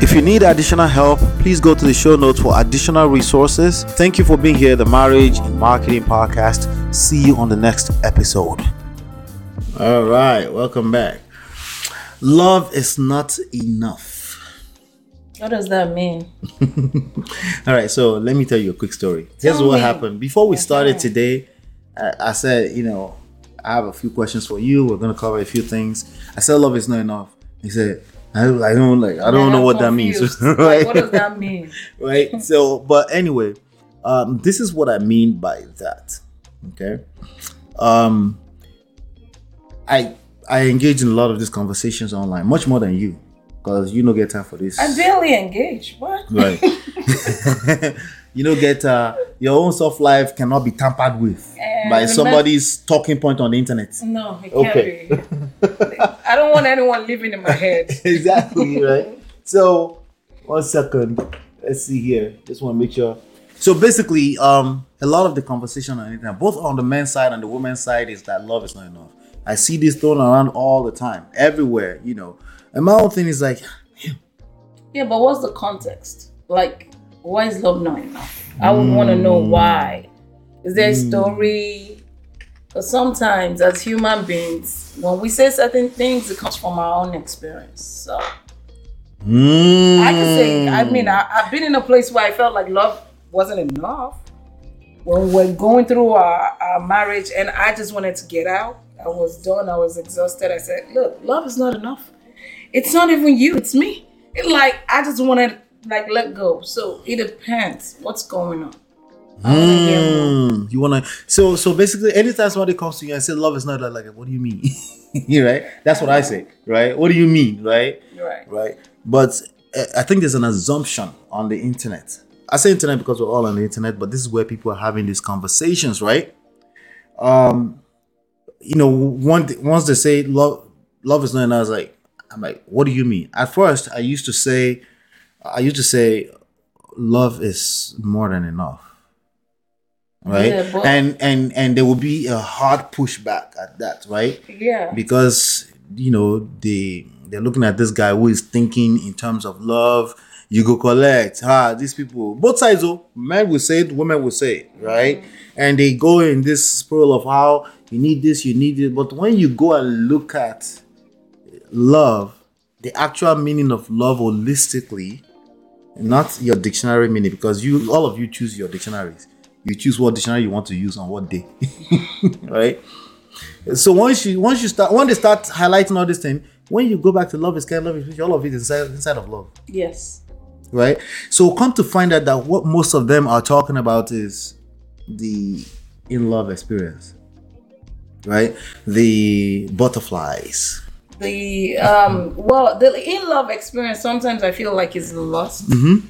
If you need additional help, please go to the show notes for additional resources. Thank you for being here, the Marriage and Marketing Podcast. See you on the next episode. All right, welcome back. Love is not enough. What does that mean? All right, so let me tell you a quick story. Here's what me. happened. Before we started today, I, I said, you know, I have a few questions for you. We're gonna cover a few things. I said, love is not enough. He said, I, I don't like, I don't Man, know what that means. right? Like, what does that mean? right? So, but anyway, um, this is what I mean by that. Okay. Um, I I engage in a lot of these conversations online, much more than you, because you don't get time for this. I barely engage. What? Right. you don't get uh, your own soft life cannot be tampered with Eh, by somebody's talking point on the internet. No, it Okay. can't be. I don't want anyone living in my head. exactly right. So one second, let's see here. Just want to make sure. So basically, um, a lot of the conversation on internet, both on the men's side and the women's side, is that love is not enough. I see this thrown around all the time, everywhere. You know, and my own thing is like, Yeah, but what's the context? Like, why is love not enough? I would want to know why. Is there a story? Because sometimes, as human beings, when we say certain things, it comes from our own experience. So mm, I can say, I mean, I, I've been in a place where I felt like love wasn't enough. When we're going through our, our marriage, and I just wanted to get out. I was done. I was exhausted. I said, "Look, love is not enough. It's not even you. It's me. It, like I just wanted like let go. So it depends. What's going on? I wanna hear more. Mm, you wanna so so basically anytime somebody comes to you and says love is not like, like what do you mean? you right? That's what I say, right? What do you mean, right? Right. Right. But uh, I think there's an assumption on the internet. I say internet because we're all on the internet, but this is where people are having these conversations, right? Um, you know, one once they say love love is not enough, I was like, I'm like, what do you mean? At first, I used to say, I used to say, love is more than enough right? Yeah, and and and there will be a hard pushback at that right? Yeah. because you know they they're looking at this guy who is thinking in terms of love. You go collect. Ah these people. Both sides oh men will say it women will say it right? And they go in this spiral of how you need this you need it. But when you go and look at love the actual meaning of love holistically not your dictionary meaning because you all of you choose your dictionaries you choose what dictionary you want to use on what day. Right? So once you once you start when they start highlighting all this thing when you go back to love is kind of love is spiritual, all of it is inside, inside of love. Yes. right? So come to find out that what most of them are talking about is the in love experience. Right? The butterflies. The um well the in love experience sometimes I feel like is lost. Mhm.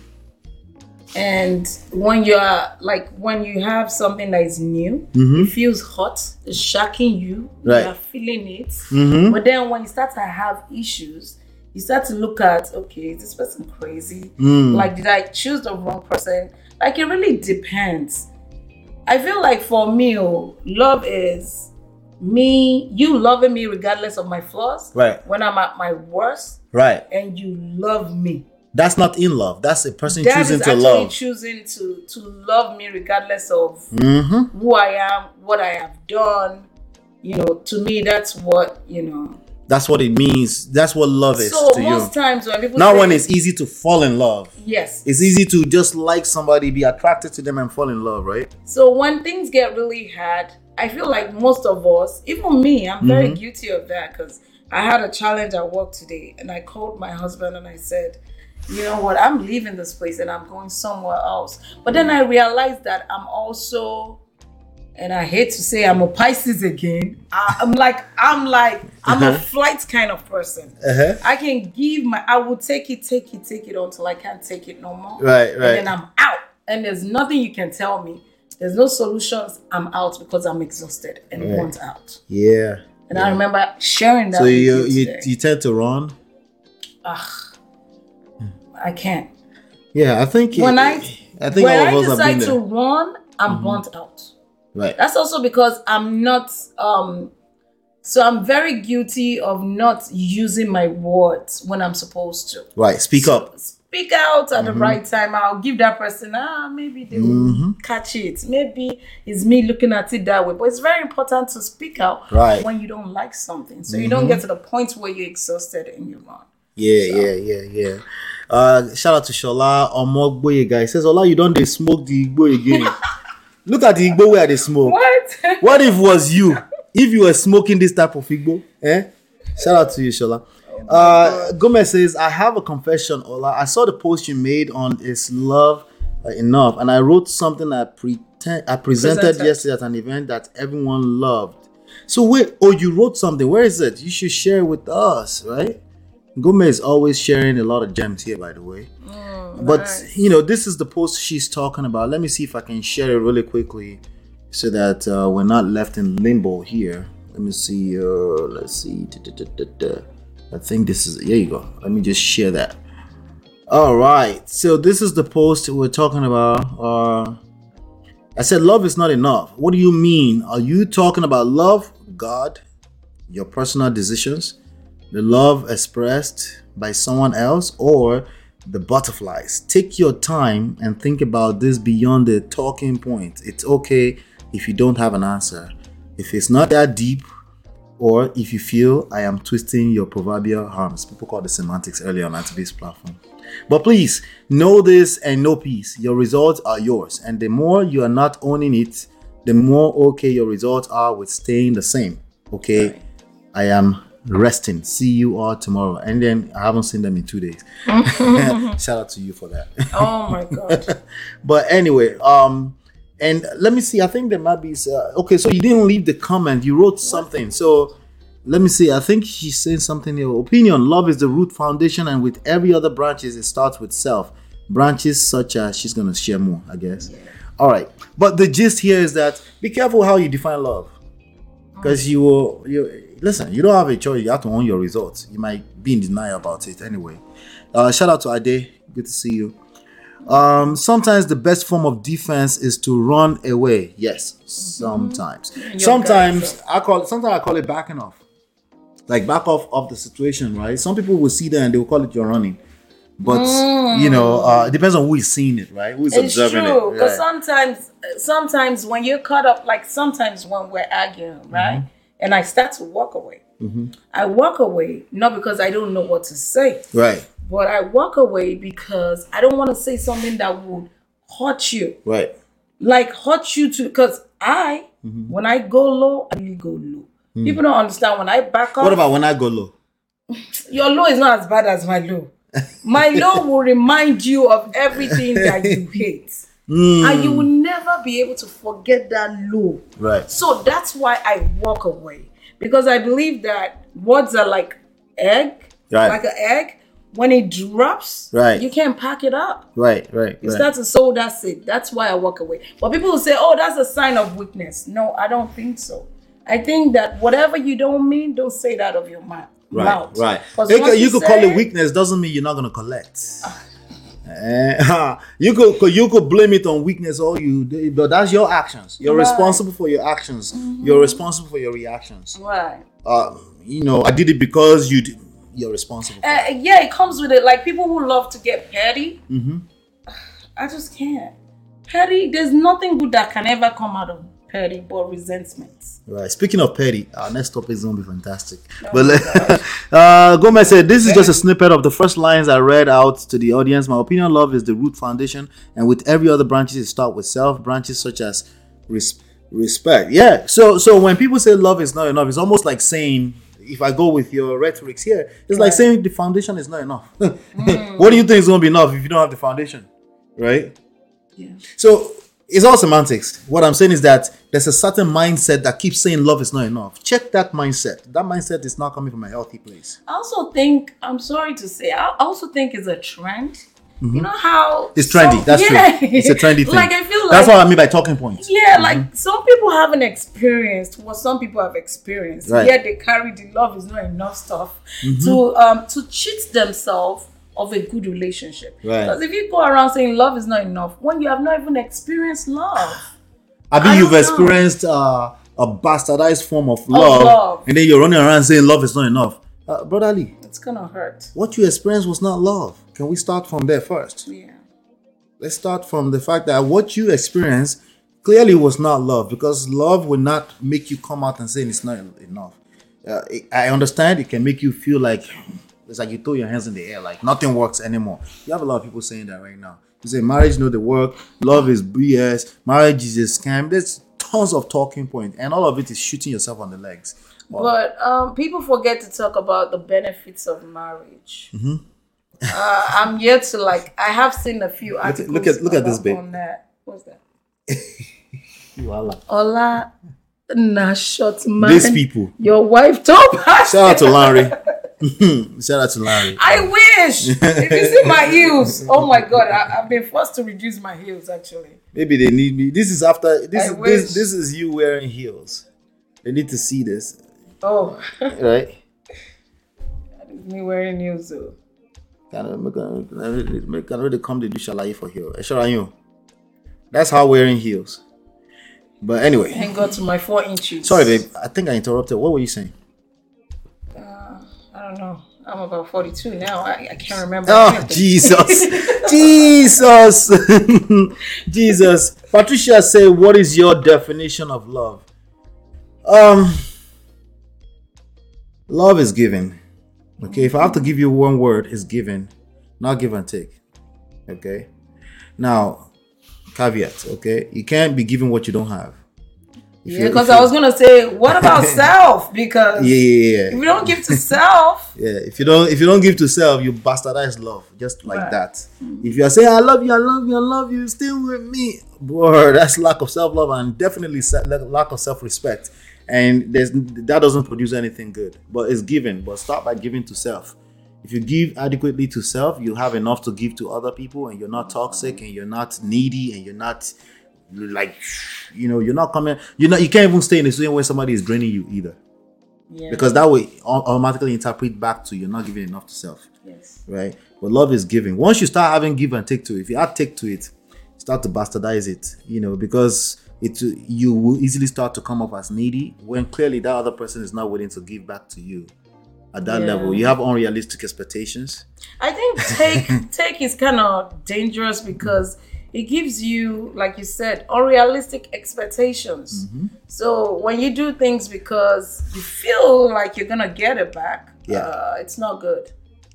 And when you're like when you have something that is new, Mhm. it feels hot, it's shocking you, Right. you're feeling it. Mhm. But then when you start to have issues, you start to look at okay, is this person crazy? Mm. Like, did I choose the wrong person? Like, it really depends. I feel like for me, oh, love is me, you loving me regardless of my flaws. Right. When I'm at my worst, right and you love me. That's not in love. That's a person That choosing is to love. choosing to to love me regardless of hmm who I am, what I have done. You know, to me, that's what you know. that's what it means. That's what love is So to you. most times when people now say, when it's easy to fall in love. Yes, it's easy to just like somebody be attracted to them and fall in love right? So when things get really hard, I feel like most of us, even me, I'm very Mhm. guilty of that because I had a challenge at work today and I called my husband and I said, you know what, I'm leaving this place and I'm going somewhere else. But then I realized that I'm also, and I hate to say I'm a Pisces again. I, I'm like, I'm like, I'm a Uh-huh. flight kind of person. uh-huh. I can give my, I will take it, take it, take it until I can't take it no more right right. and then I'm out. And there's nothing you can tell me. There's no solutions. I'm out because I'm exhausted and Right. want out. yeah And I remember sharing that so with you you, you, you tend to run Ugh, I can't. yeah i think When I i think when all I of us have been decide to run, I'm Mhm. burnt out. right That's also because I'm not um so I'm very guilty of not using my words when I'm supposed to. right speak So- up speak out at the Mm-hmm. right time, I'll give that person, ah, maybe they will Mm-hmm. catch it. Maybe it's me looking at it that way. But it's very important to speak out Right. Mm-hmm. when you don't like something. So you don't get to the point where you're exhausted and you run. Yeah, yeah, yeah, yeah. Uh, shout out to Shola Omogboye guy. He says, Ola, you don't they smoke the Igbo again. Look at the Igbo where they smoke. What? What if it was you? If you were smoking this type of Igbo? Eh? Shout out to you, Shola. Uh, Gomez says, I have a confession, Ola. I saw the post you made on Is Love Enough, and I wrote something I pretend I presented, Presented. yesterday at an event that everyone loved. So wait, oh, you wrote something. Where is it? You should share it with us, right? Gomez always sharing a lot of gems here, by the way. but nice. you know, this is the post she's talking about. Let me see if I can share it really quickly, so that uh, we're not left in limbo here. Let me see. Uh, let's see. Da-da-da-da-da. I think this is. There you go. Let me just share that. All right. So this is the post we're talking about. Uh, I said love is not enough. What do you mean? Are you talking about love, God, your personal decisions, the love expressed by someone else, or the butterflies? Take your time and think about this beyond the talking point. It's okay if you don't have an answer. If it's not that deep, or if you feel I am twisting your proverbial arms. People call the semantics earlier on at this platform. But please know this and know peace. Your results are yours, and the more you are not owning it, the more okay your results are with staying the same. Okay, I am resting. See you all tomorrow, and then I haven't seen them in two days. Shout out to you for that. Oh my God. but anyway, um, and let me see. I think there might be uh, okay. So you didn't leave the comment. You wrote something. So let me see. I think she's saying something Your Opinion: Love is the root foundation, and with every other branches, it starts with self. Branches such as she's gonna share more, I guess. All right. But the gist here is that be careful how you define love, because you will. You listen. You don't have a choice. You have to own your results. You might be in denial about it anyway. Uh, shout out to Ade. Good to see you. Um, sometimes the best form of defense is to run away. Yes, sometimes. Sometimes I call it. Sometimes I call it backing off, like back off of the situation. Right. Some people will see that and they will call it you're running, but you know, uh, it depends on who is seeing it. Right. Who is It's observing true it. because sometimes, sometimes when you're caught up, like sometimes when we're arguing, right, and I start to walk away, mm-hmm. I walk away not because I don't know what to say, right. but I walk away because I don't want to say something that would hurt you, Right. like hurt you too, Because I, mm-hmm. when I go low, I really go low. Mm. People don't understand when I back up. What about when I go low? your low is not as bad as my low. My low will remind you of everything that you hate. Mm. And you will never be able to forget that low. Right. So that's why I walk away. Because I believe that words are like egg, Right. like an egg. When it drops, Right. you can't pack it up. Right. Right. You right. start to sow, that's it. That's why I walk away. But people will say, oh, that's a sign of weakness. No, I don't think so. I think that whatever you don't mean, don't say that of your mouth. Right, mouth. right. You you could call it weakness. Doesn't mean you're not gonna collect. Ah, Eh, you could you could blame it on weakness all you but that's your actions. You're Right. responsible for your actions. You're responsible for your reactions. Right. Uh, you know, I did it because you. Did, you're responsible. Uh, it. yeah, it comes with it. Like people who love to get petty, Mm-hmm. I just can't. Petty, there's nothing good that can ever come out of petty but resentment. Right. Speaking of petty, our next topic is gonna be fantastic. but let- uh, Gomez said, "This is just a snippet of the first lines I read out to the audience. My opinion, love is the root foundation, and with every other branches, it start with self. Branches such as res- respect. Yeah. So, so when people say love is not enough, it's almost like saying." If I go with your rhetorics here, it's like saying the foundation is not enough. what do you think is going to be enough if you don't have the foundation, right? Yeah. So it's all semantics. What I'm saying is that there's a certain mindset that keeps saying love is not enough. Check that mindset. That mindset is not coming from a healthy place. I also think, I'm sorry to say, I also think it's a trend. You know how Mm-hmm. It's trendy. some- That's yeah. true. It's a trendy thing. like I feel like That's what I mean by talking points. Yeah, like some people haven't experienced what some people have experienced. Right. Yet they carry the love is not enough stuff Mm-hmm. to um to cheat themselves of a good relationship. Right. Because if you go around saying love is not enough when you have not even experienced love. I mean, I you've experienced uh, a bastardized form of love, love. and then you're running around saying love is not enough. Uh, brotherly, it's gonna hurt. What you experienced was not love. Can we start from there first? Yeah. Let's start from the fact that what you experienced clearly was not love because love will not make you come out and say it's not enough. Uh, I understand it can make you feel like it's like you throw your hands in the air, like nothing works anymore. You have a lot of people saying that right now. You say marriage no the work, love is BS, marriage is a scam. There's tons of talking points, and all of it is shooting yourself on the legs. But um, people forget to talk about the benefits of marriage. Mm-hmm. Uh, I'm yet to like. I have seen a few articles. look at- look at this, babe. On that. What's that? Voila. Ola Nashot man. These people. Your wife top. Shout out to Larry. Shout out to Larry. I wish. if you see my heels, oh my god, I, I've been forced to reduce my heels actually. Maybe they need me. This is after this I is wish. this, this is you wearing heels. They need to see this, Oh, right? that is me wearing heels though. Can I make a- make can really come to do shalaye for heel. Eh, you. That's how wearing heels. But anyway, Thank God to my four inches. sorry, babe. I think I interrupted. What were you saying? Don't know. I'm about 42 now. I, I can't remember. Oh, anything. Jesus. Jesus. Jesus. Patricia say, what is your definition of love? Um love is giving. Okay, if I have to give you one word, it's giving, not give and take. Okay. Now, caveat, okay? You can't be giving what you don't have. Yeah, because I was gonna say, what about self? Because Yeah, yeah, yeah. if we don't give to self, Yeah, if you don't if you don't give to self, you bastardize love just like Right. that. If you are saying I love you, I love you, I love you, stay with me, boy, that's lack of self love and definitely lack of self respect. And there's that doesn't produce anything good. But it's given. But start by giving to self. If you give adequately to self, you have enough to give to other people, and you're not toxic, and you're not needy, and you're not like you know you're not coming. you know. You can't even stay in a situation where somebody is draining you either yeah, because that way automatically interpret back to you're not giving enough to self yes, right but love is giving once you start having give and take to it if you add take to it start to bastardize it you know because it you will easily start to come up as needy when clearly that other person is not willing to give back to you at that Yeah. level you have unrealistic expectations I think take take is kind of dangerous because it gives you, like you said, unrealistic expectations. Mm-hmm. So when you do things because you feel like you're gonna get it back, Yeah. uh, it's not good.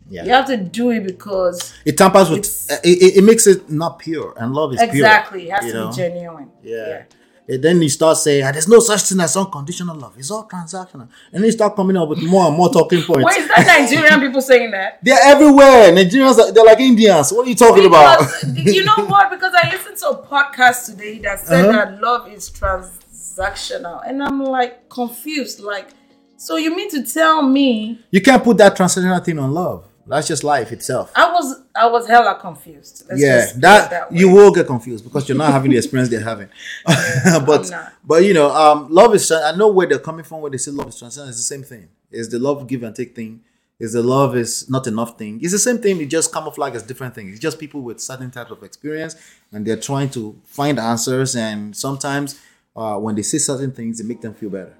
yeah You have to do it because it tampers with it, it, it makes it not pure and love is pure. exactly pure it has to know? be genuine. Yeah. And then you start saying, ah, there's no such thing as unconditional love. It's all transactional. And then you start coming up with more and more talking points. Wait, is that Nigerian people saying that? They're everywhere. Nigerians, are, they're like Indians. What are you talking about? You know what? Because I listened to a podcast today that said Uh-huh. that love is transactional, and I'm like confused. Like, so you mean to tell me You can't put that transactional thing on love. That's just life itself. I was I was hella confused. Let's yeah, just put that, you will get confused because you're not having the experience they're having. but but you know, um, love is. I know where they're coming from. Where they say love is transactional, it's the same thing. It's the love give and take thing. Is the love is not enough thing. It's the same thing. It just camouflage as different things. It's just people with certain types of experience, and they're trying to find answers. And sometimes, uh, when they say certain things, it make them feel better.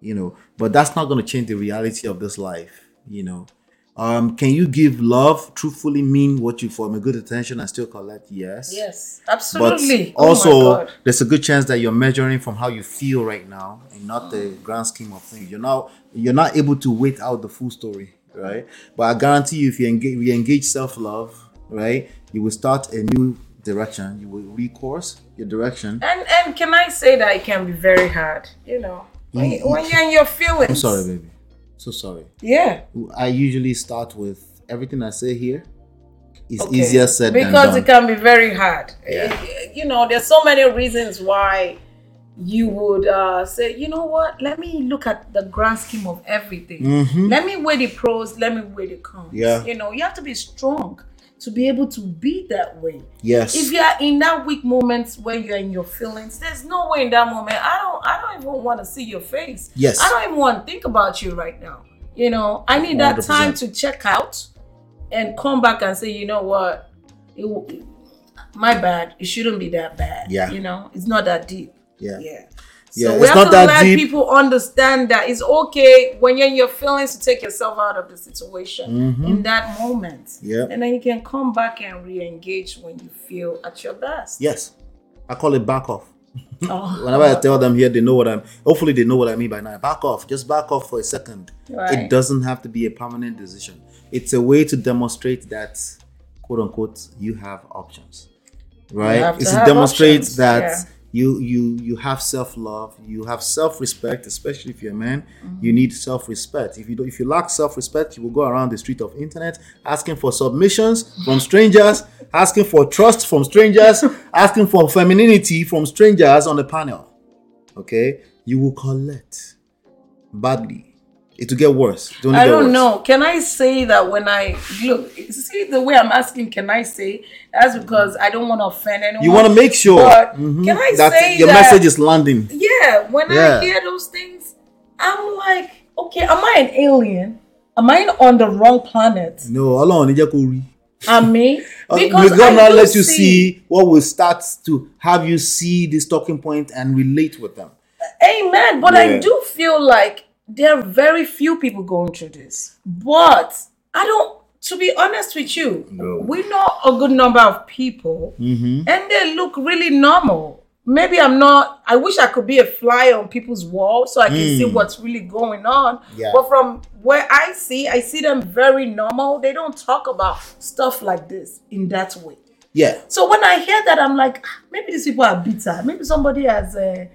You know, but that's not going to change the reality of this life. You know, um, can you give love truthfully mean what you form a good attention and still collect? Yes. Yes, absolutely. oh my also, God. there's a good chance that you're measuring from how you feel right now, and not the grand scheme of things. You're not you're not able to wait out the full story, right? But I guarantee you, if you engage, we engage self love, right, you will start a new direction. You will recourse your direction. and and can I say that it can be very hard, you know, when, you- when you're in your feelings. I'm sorry, baby. So sorry. Yeah. I usually start with everything I say here is Okay. easier said than because it can be very hard. Yeah. You know, there's so many reasons why you would uh, say, you know what? Let me look at the grand scheme of everything. Mhm. Let me weigh the pros. Let me weigh the cons. Yeah. You know, you have to be strong to be able to be that way. yes. If you are in that weak moment when you're in your feelings, there's no way in that moment. I don't. I don't even want to see your face. Yes. I don't even want to think about you right now. You know, I need that 100%. time to check out and come back and say, you know what, it, my bad. It shouldn't be that bad. Yeah. You know, it's not that deep. yeah. Yeah. Yeah, so we it's have not to that let deep. people understand that it's okay when you're in your feelings to take yourself out of the situation in that moment. Mm-hmm. Yeah. And then you can come back and re-engage when you feel at your best. Yes, I call it back off. Oh. Whenever I tell them here, they know what I'm. Hopefully, they know what I mean by now. Back off. Just back off for a second. Right. It doesn't have to be a permanent decision. It's a way to demonstrate that, quote unquote, you have options. Right. it's to demonstrate options, that yeah. You you you have self love. You have self respect, especially if you're a man. Mm-hmm. You need self respect. If you don't, if you lack self respect, you will go around the street of internet asking for submissions from strangers, asking for trust from strangers, asking for femininity from strangers on the panel. Okay, you will collect badly. It will get worse. It I don't worse. know. Can I say that when I look, see the way I'm asking, can I say that's because I don't want to offend anyone. You want to make sure But mhm, can I that say your that- message is landing. Yeah, when Yeah. I hear those things, I'm like, okay, am I an alien? Am I on the wrong planet? No, Allah only rí. Am I? Uh, Because may God I not do let you see what will start to have you see this talking point and relate with them. Amen. But Yeah. I do feel like there are very few people going through this. But I don't, to be honest with you, No. we know a good number of people Mm-hmm. and they look really normal. Maybe I'm not, I wish I could be a fly on people's wall so I can see what's really going on. Mm. Yeah. But from where I see, I see them very normal. They don't talk about stuff like this in that way. Yeah. So when I hear that, I'm like, "Ah, maybe these people are bitter. Maybe somebody has uh,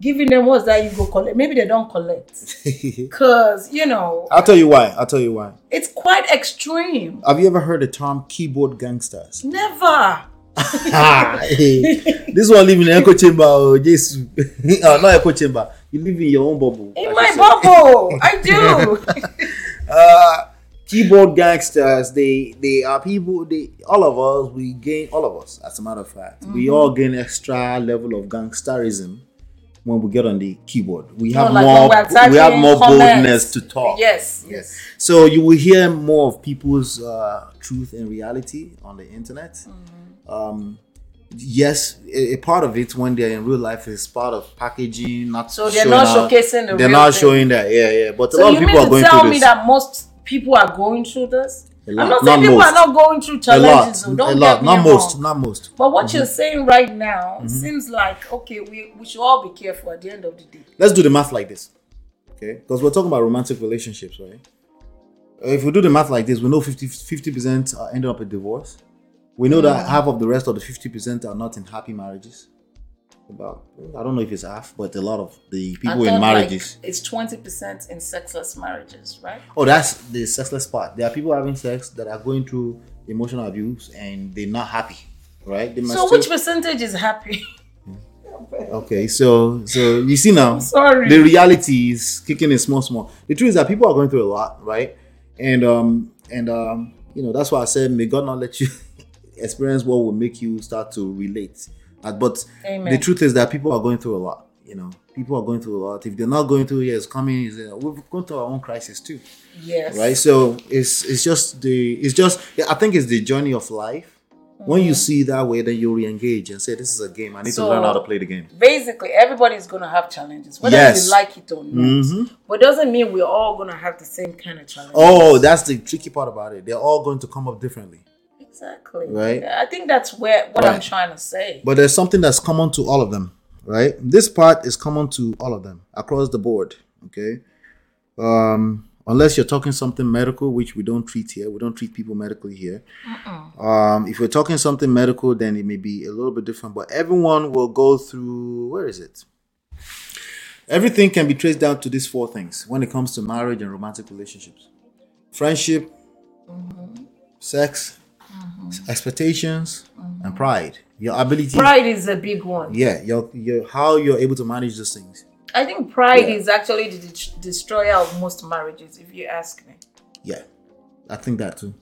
given them what's that you go collect. Maybe they don't collect. Because, you know, I'll tell you why. I'll tell you why. it's quite extreme. Have you ever heard the term keyboard gangsters? Never. This one live in echo chamber. Oh, Jesus. uh, not echo chamber. You live in your own bubble. In my bubble. I do. uh, keyboard gangsters they they are people they all of us we gain all of us as a matter of fact we Mm-hmm. all gain extra level of gangsterism when we get on the keyboard we No, have like more when we're have more comments. boldness to talk yes. Yes. so you will hear more of people's uh, truth and reality on the internet Mm-hmm. um yes a, a part of it when they're in real life is part of packaging not So they're not out- showcasing the they're real not thing. showing that yeah yeah but a lot you of mean people are to going tell me this that most people are going through this? I'm not Not saying people most. are not going through a lot, challenges. don't a lot, get me not wrong. most, not most. But what Mm-hmm. you're saying right now seems like okay, we, we should all be careful at the end of the day. Let's do the math like this, okay? Because we're talking about romantic relationships, right? Uh, If we do the math like this, we know 50 percent are ending up in divorce. We know that half of the rest of the fifty percent are not in happy marriages. About I don't know if it's half, but a lot of the people in like, marriages. it's twenty percent in sexless marriages, right? oh, that's the sexless part. There are people having sex that are going through emotional abuse and they're not happy, right? They must So still- which percentage is happy? Okay, so so you see now, sorry. the reality is kicking in small, small. The truth is that people are going through a lot, right? And um and um you know that's why I said may God not let you experience what will make you start to relate. But Amen. the truth is that people are going through a lot. You know, people are going through a lot. If they're not going through it's coming. It's, uh, we've gone through our own crisis too yes. right so it's it's just the it's just i think it's the journey of life when you see that way then you re-engage and say this is a game i need So- to learn how to play the game Basically, everybody's gonna have challenges, whether Yes. you like it or not. Mhm. But it doesn't mean we're all gonna have the same kind of challenges. oh that's the tricky part about it they're all going to come up differently exactly. Right. I think that's where what I'm trying to say. but there's something that's common to all of them right? This part is common to all of them across the board okay? Um unless you're talking something medical which we don't treat here we don't treat people medically here. Um if we're talking something medical then it may be a little bit different but everyone will go through where is it? Everything can be traced down to these four things when it comes to marriage and romantic relationships. Friendship sex Uh-huh. expectations and uh-huh. pride. Your ability. Pride is a big one. yeah your, your how you're able to manage those things. I think pride Yeah. is actually the de- destroyer of most marriages, if you ask me. yeah. I think that too.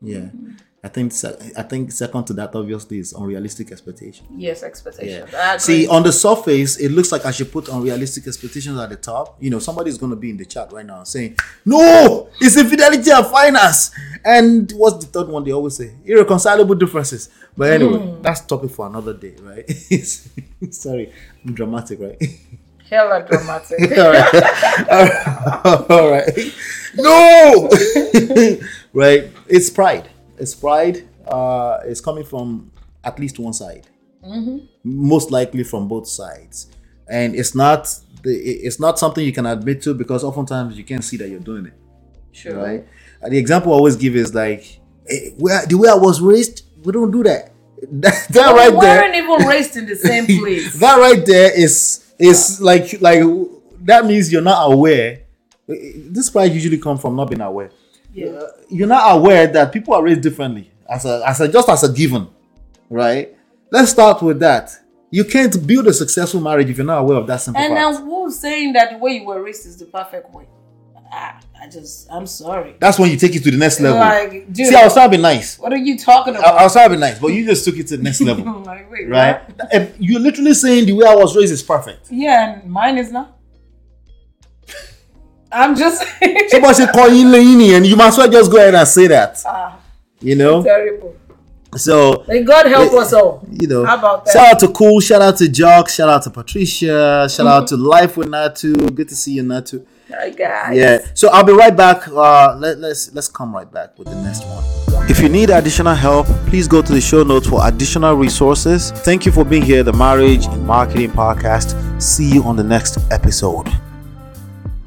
Yeah mm-hmm. I think i think second to that obviously is unrealistic expectation Yes, expectations. I agree. see on the surface it looks like i should put unrealistic expectations at the top you know somebody's going to be in the chat right now saying no it's infidelity and finance and what's the third one they always say irreconcilable differences but anyway hmm. that's topic for another day right sorry i'm dramatic right Hella dramatic. all right. all right. No. right. It's pride. It's pride. Uh, it's coming from at least one side. Most likely from both sides, and it's not. The, it's not something you can admit to because oftentimes you can't see that you're doing it. Sure. Right. And the example I always give is like, eh, where the way I was raised, we don't do that. That, that we right there weren't even raised in the same place. that right there is is like like that means you're not aware. This pride usually comes from not being aware. Yeah. Uh, you're not aware that people are raised differently as a as a just as a given, right? Let's start with that. You can't build a successful marriage if you're not aware of that simple And fact. now who's saying that the way you were raised is the perfect way? I, I just, I'm sorry. That's when you take it to the next level. Like, dude, See, I was trying to be nice. what are you talking about? I was trying to be nice, but you just took it to the next level, like, wait, right? what? You're literally saying the way I was raised is perfect. Yeah, and mine is not. I'm just Somebody say call you Leini, and you might as well just go ahead and say that. ah, You know? terrible. So May God help Eh, us all. you know, How about that? shout out to Cool, shout out to Jock, shout out to Patricia, shout out to Life with Natu. Good to see you, Natu. Hi guys. Yeah. So I'll be right back. Uh, let, let's let's come right back with the next one. If you need additional help, please go to the show notes for additional resources. Thank you for being here, the Marriage and Marketing Podcast. See you on the next episode.